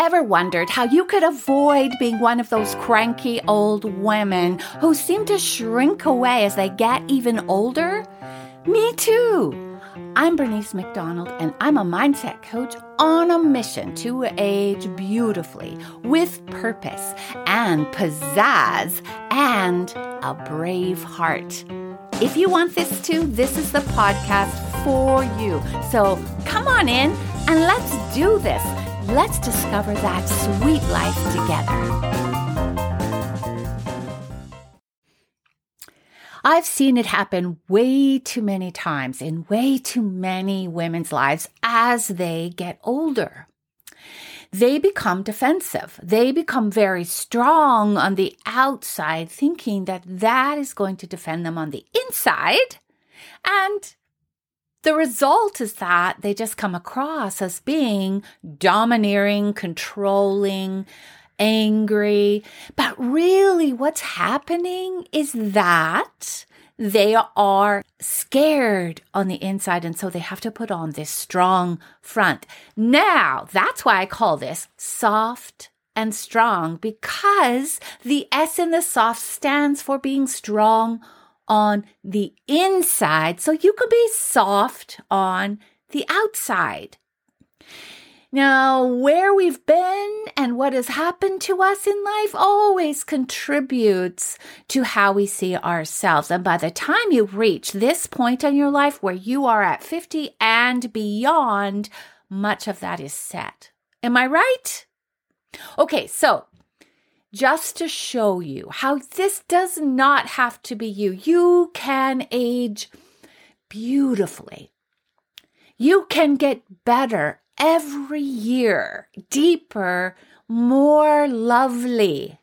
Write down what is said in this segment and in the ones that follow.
Ever wondered how you could avoid being one of those cranky old women who seem to shrink away as they get even older? Me too. I'm Bernice McDonald, and I'm a mindset coach on a mission to age beautifully with purpose and pizzazz and a brave heart. If you want this too, this is the podcast for you. So come on in and let's do this. Let's discover that sweet life together. I've seen it happen way too many times in way too many women's lives as they get older. They become defensive. They become very strong on the outside, thinking that that is going to defend them on the inside. And the result is that they just come across as being domineering, controlling, angry. But really, what's happening is that they are scared on the inside. And so they have to put on this strong front. Now, that's why I call this soft and strong because the S in the soft stands for being strong on the inside so you can be soft on the outside. Now, where we've been and what has happened to us in life always contributes to how we see ourselves. And by the time you reach this point in your life where you are at 50 and beyond, much of that is set. Am I right? Okay, so just to show you how this does not have to be you. You can age beautifully. You can get better every year, deeper, more lovely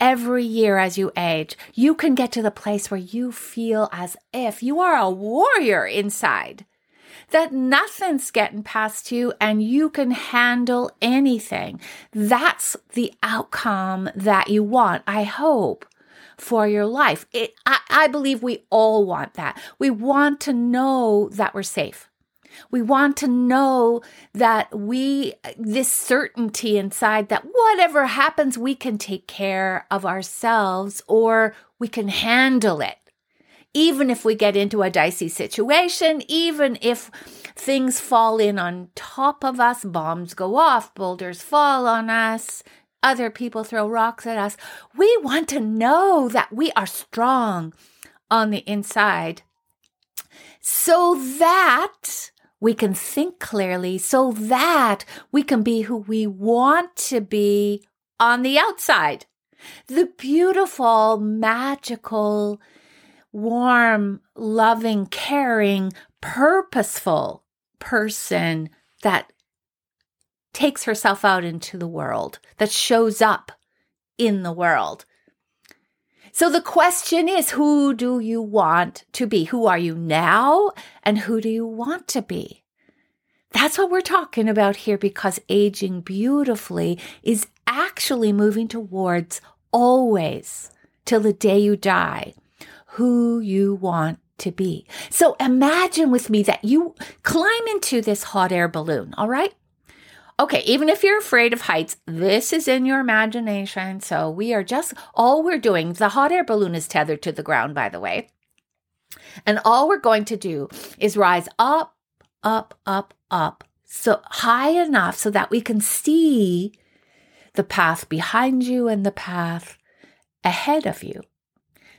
every year as you age. You can get to the place where you feel as if you are a warrior inside that nothing's getting past you and you can handle anything. That's the outcome that you want, I hope, for your life. It, I, I believe we all want that. We want to know that we're safe. We want to know that we, this certainty inside that whatever happens, we can take care of ourselves or we can handle it even if we get into a dicey situation, even if things fall in on top of us, bombs go off, boulders fall on us, other people throw rocks at us, we want to know that we are strong on the inside so that we can think clearly, so that we can be who we want to be on the outside. The beautiful, magical, warm, loving, caring, purposeful person that takes herself out into the world, that shows up in the world. So the question is who do you want to be? Who are you now? And who do you want to be? That's what we're talking about here because aging beautifully is actually moving towards always till the day you die who you want to be. So imagine with me that you climb into this hot air balloon, all right? Okay, even if you're afraid of heights, this is in your imagination. So we are just, all we're doing, the hot air balloon is tethered to the ground, by the way. And all we're going to do is rise up, up, up, up, so high enough so that we can see the path behind you and the path ahead of you.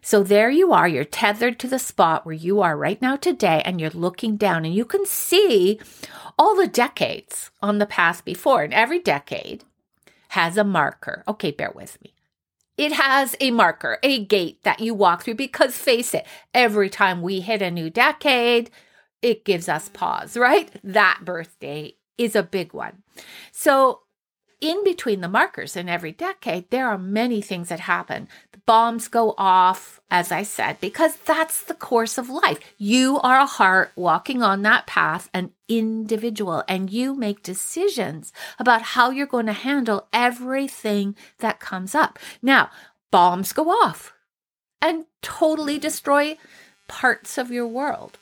So there you are, you're tethered to the spot where you are right now today, and you're looking down and you can see all the decades on the path before. And every decade has a marker. Okay, bear with me. It has a marker, a gate that you walk through because face it, every time we hit a new decade, it gives us pause, right? That birthday is a big one. So in between the markers in every decade, there are many things that happen. The bombs go off, as I said, because that's the course of life. You are a heart walking on that path, an individual, and you make decisions about how you're going to handle everything that comes up. Now, bombs go off and totally destroy parts of your world.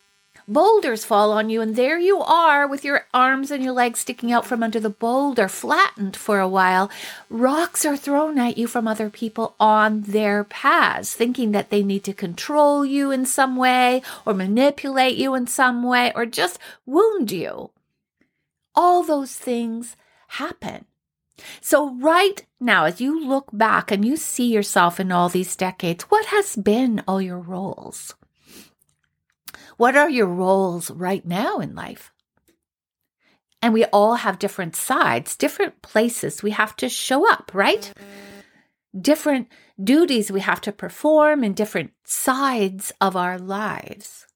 Boulders fall on you, and there you are with your arms and your legs sticking out from under the boulder, flattened for a while. Rocks are thrown at you from other people on their paths, thinking that they need to control you in some way, or manipulate you in some way, or just wound you. All those things happen. So, right now, as you look back and you see yourself in all these decades, what has been all your roles? What are your roles right now in life? And we all have different sides, different places we have to show up, right? Different duties we have to perform in different sides of our lives.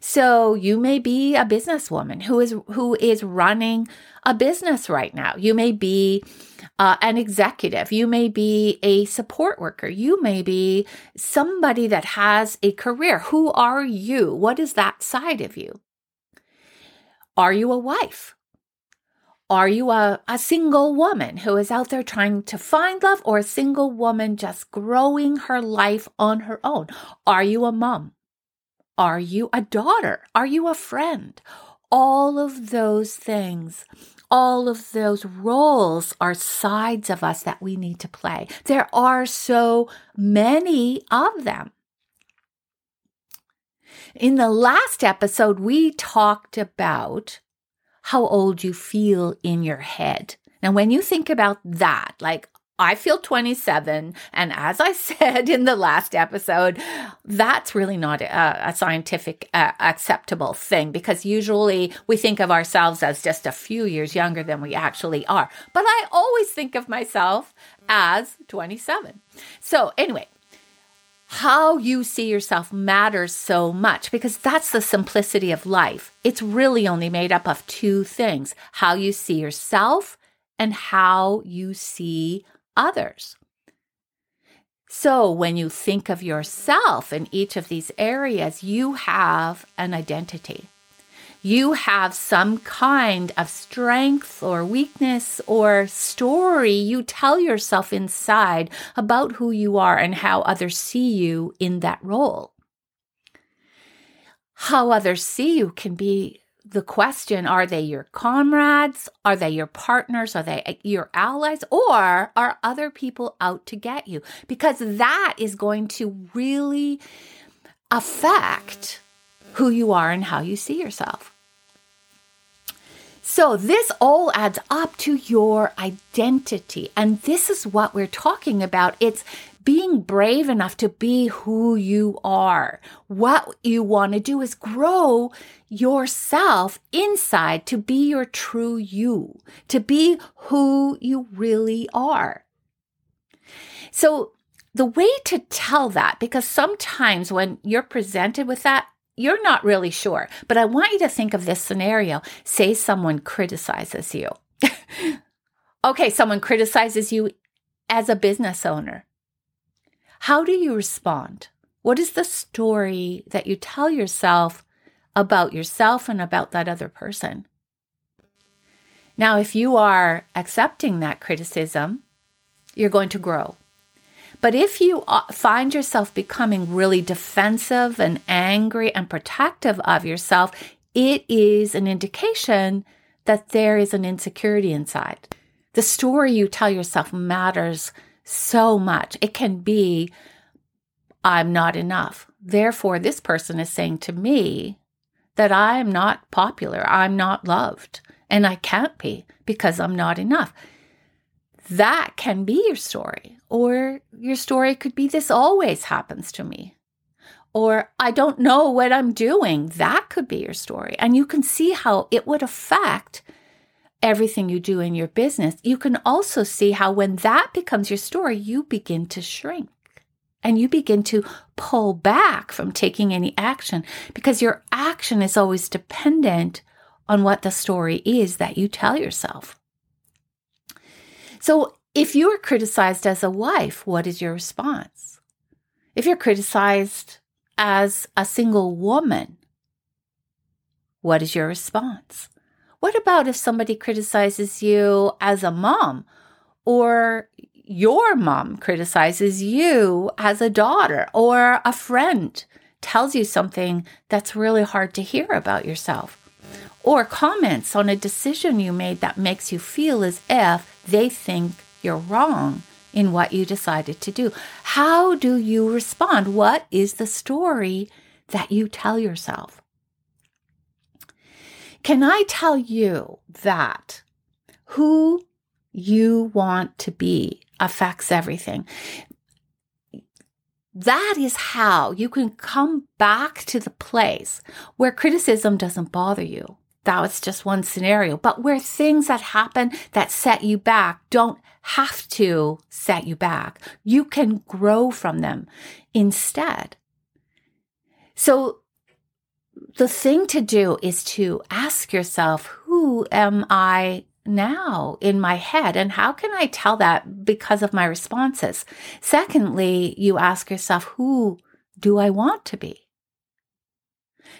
So you may be a businesswoman who is who is running a business right now. You may be uh, an executive. You may be a support worker. You may be somebody that has a career. Who are you? What is that side of you? Are you a wife? Are you a, a single woman who is out there trying to find love or a single woman just growing her life on her own? Are you a mom? Are you a daughter? Are you a friend? All of those things, all of those roles are sides of us that we need to play. There are so many of them. In the last episode, we talked about how old you feel in your head. Now, when you think about that, like, I feel 27. And as I said in the last episode, that's really not a, a scientific uh, acceptable thing because usually we think of ourselves as just a few years younger than we actually are. But I always think of myself as 27. So, anyway, how you see yourself matters so much because that's the simplicity of life. It's really only made up of two things how you see yourself and how you see others. So, when you think of yourself in each of these areas, you have an identity. You have some kind of strength or weakness or story you tell yourself inside about who you are and how others see you in that role. How others see you can be the question are they your comrades? Are they your partners? Are they eh, your allies? Or are other people out to get you? Because that is going to really affect who you are and how you see yourself. So, this all adds up to your identity. And this is what we're talking about. It's being brave enough to be who you are. What you want to do is grow yourself inside to be your true you, to be who you really are. So, the way to tell that, because sometimes when you're presented with that, you're not really sure. But I want you to think of this scenario. Say someone criticizes you. okay, someone criticizes you as a business owner. How do you respond? What is the story that you tell yourself about yourself and about that other person? Now, if you are accepting that criticism, you're going to grow. But if you uh, find yourself becoming really defensive and angry and protective of yourself, it is an indication that there is an insecurity inside. The story you tell yourself matters so much. It can be, I'm not enough. Therefore, this person is saying to me that I am not popular, I'm not loved, and I can't be because I'm not enough. That can be your story. Or your story could be, This always happens to me. Or I don't know what I'm doing. That could be your story. And you can see how it would affect everything you do in your business, you can also see how when that becomes your story, you begin to shrink and you begin to pull back from taking any action because your action is always dependent on what the story is that you tell yourself. So, if you are criticized as a wife, what is your response? If you're criticized as a single woman, what is your response? What about if somebody criticizes you as a mom or your mom criticizes you as a daughter or a friend tells you something that's really hard to hear about yourself, or comments on a decision you made that makes you feel as if they think you're wrong in what you decided to do. How do you respond? What is the story that you tell yourself? Can I tell you that who you want to be affects everything? That is how you can come back to the place where criticism doesn't bother you. That was just one scenario, but where things that happen that set you back don't have to set you back. You can grow from them instead. So the thing to do is to ask yourself, who am I now in my head? And how can I tell that because of my responses? Secondly, you ask yourself, who do I want to be?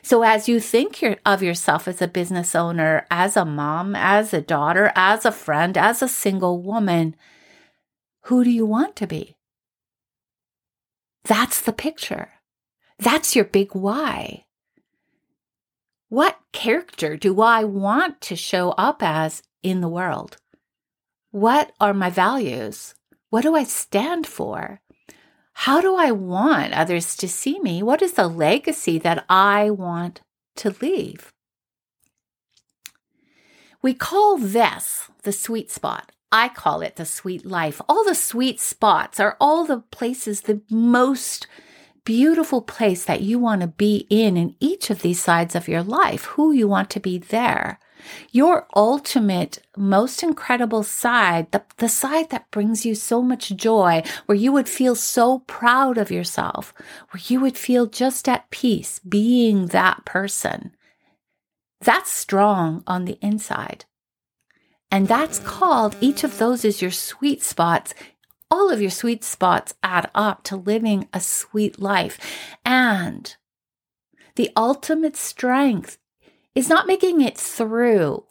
So as you think of yourself as a business owner, as a mom, as a daughter, as a friend, as a single woman, who do you want to be? That's the picture. That's your big why. What character do I want to show up as in the world? What are my values? What do I stand for? How do I want others to see me? What is the legacy that I want to leave? We call this the sweet spot. I call it the sweet life. All the sweet spots are all the places, the most beautiful place that you want to be in in each of these sides of your life, who you want to be there. Your ultimate, most incredible side, the, the side that brings you so much joy, where you would feel so proud of yourself, where you would feel just at peace being that person. That's strong on the inside. And that's called, each of those is your sweet spots. All of your sweet spots add up to living a sweet life. And the ultimate strength is not making it through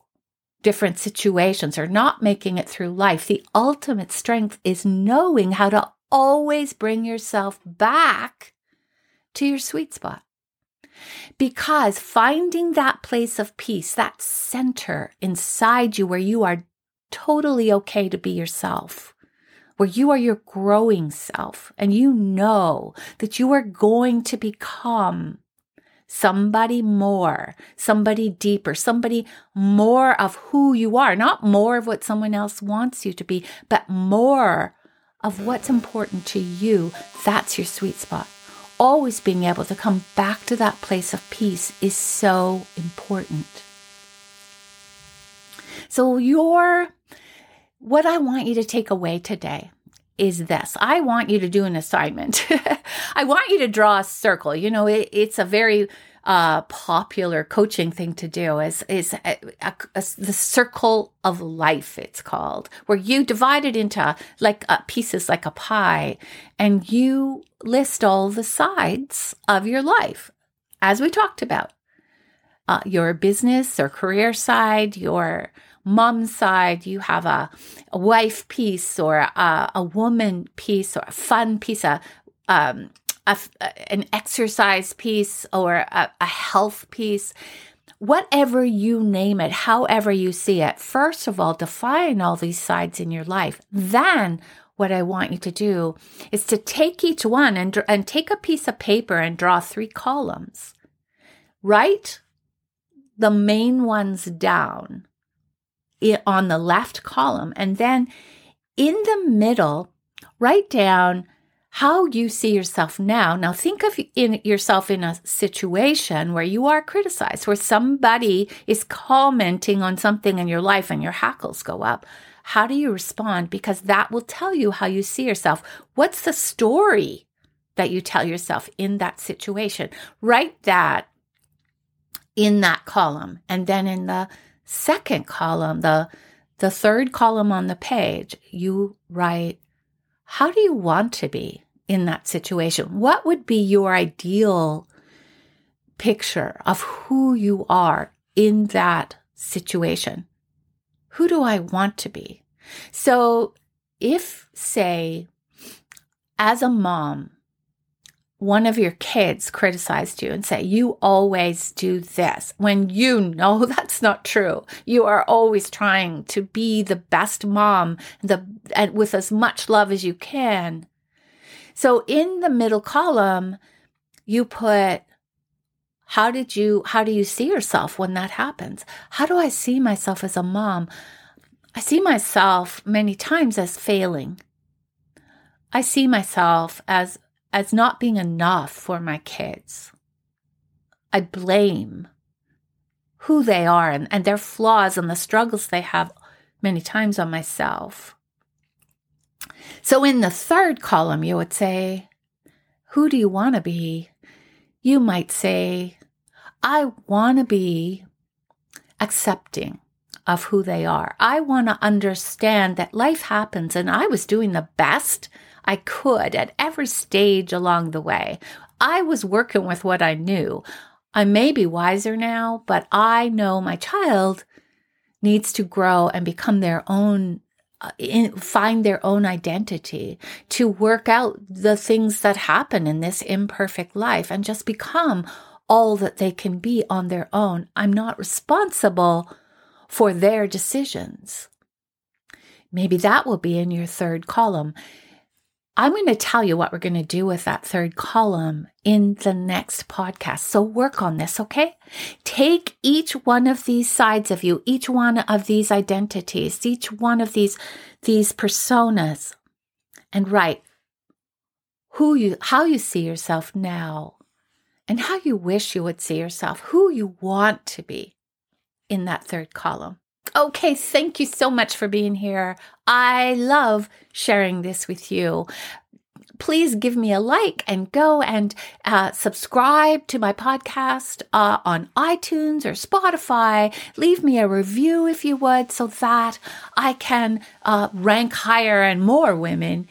different situations or not making it through life. The ultimate strength is knowing how to always bring yourself back to your sweet spot. Because finding that place of peace, that center inside you where you are totally okay to be yourself, where you are your growing self, and you know that you are going to become somebody more, somebody deeper, somebody more of who you are, not more of what someone else wants you to be, but more of what's important to you. That's your sweet spot. Always being able to come back to that place of peace is so important. So, your what I want you to take away today is this I want you to do an assignment. I want you to draw a circle. You know, it, it's a very uh, popular coaching thing to do is is a, a, a, the circle of life it's called where you divide it into like uh, pieces like a pie and you list all the sides of your life as we talked about uh, your business or career side your mom side, you have a, a wife piece or a, a, woman piece or a fun piece, a, um, a, an exercise piece or a, a health piece whatever you name it, however you see it, first of all, define all these sides in your life. Then, what I want you to do is to take each one and, and take a piece of paper and draw three columns. Write the main ones down on the left column. And then in the middle, write down how you see yourself now. Now think of in yourself in a situation where you are criticized, where somebody is commenting on something in your life and your hackles go up. How do you respond? Because that will tell you how you see yourself. What's the story that you tell yourself in that situation? Write that in that column. And then in the second column, the the third column on the page, you write how do you want to be in that situation? What would be your ideal picture of who you are in that situation? Who do I want to be? So, if, say, as a mom, one of your kids criticized you and say, You always do this, when you know that's not true. You are always trying to be the best mom the, and with as much love as you can. So in the middle column, you put, how did you, how do you see yourself when that happens? How do I see myself as a mom? I see myself many times as failing. I see myself as as not being enough for my kids. I blame who they are and, and their flaws and the struggles they have many times on myself. So in the third column, you would say, Who do you want to be? You might say, I want to be accepting of who they are. I want to understand that life happens and I was doing the best I could at every stage along the way. I was working with what I knew. I may be wiser now, but I know my child needs to grow and become their own uh, in, find their own identity, to work out the things that happen in this imperfect life and just become all that they can be on their own. I'm not responsible for their decisions. Maybe that will be in your third column. I'm going to tell you what we're going to do with that third column in the next podcast. So work on this, okay? Take each one of these sides of you, each one of these identities, each one of these, these personas and write who you, how you see yourself now and how you wish you would see yourself, who you want to be in that third column. Okay, thank you so much for being here. I love sharing this with you. Please give me a like and go and uh, subscribe to my podcast uh, on iTunes or Spotify. Leave me a review if you would, so that I can uh, rank higher and more women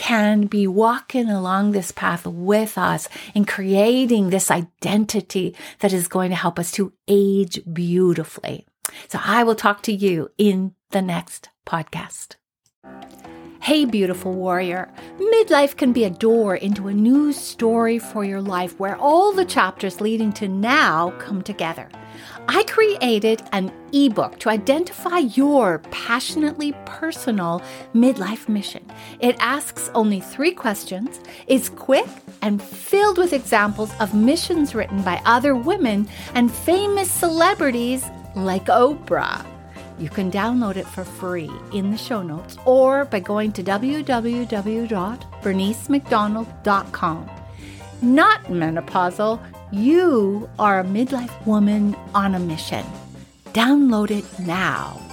can be walking along this path with us in creating this identity that is going to help us to age beautifully. So I will talk to you in the next podcast. Hey, beautiful warrior. Midlife can be a door into a new story for your life where all the chapters leading to now come together. I created an ebook to identify your passionately personal midlife mission. It asks only three questions, is quick, and filled with examples of missions written by other women and famous celebrities like Oprah. You can download it for free in the show notes or by going to www.bernicemcdonald.com. Not menopausal, you are a midlife woman on a mission. Download it now.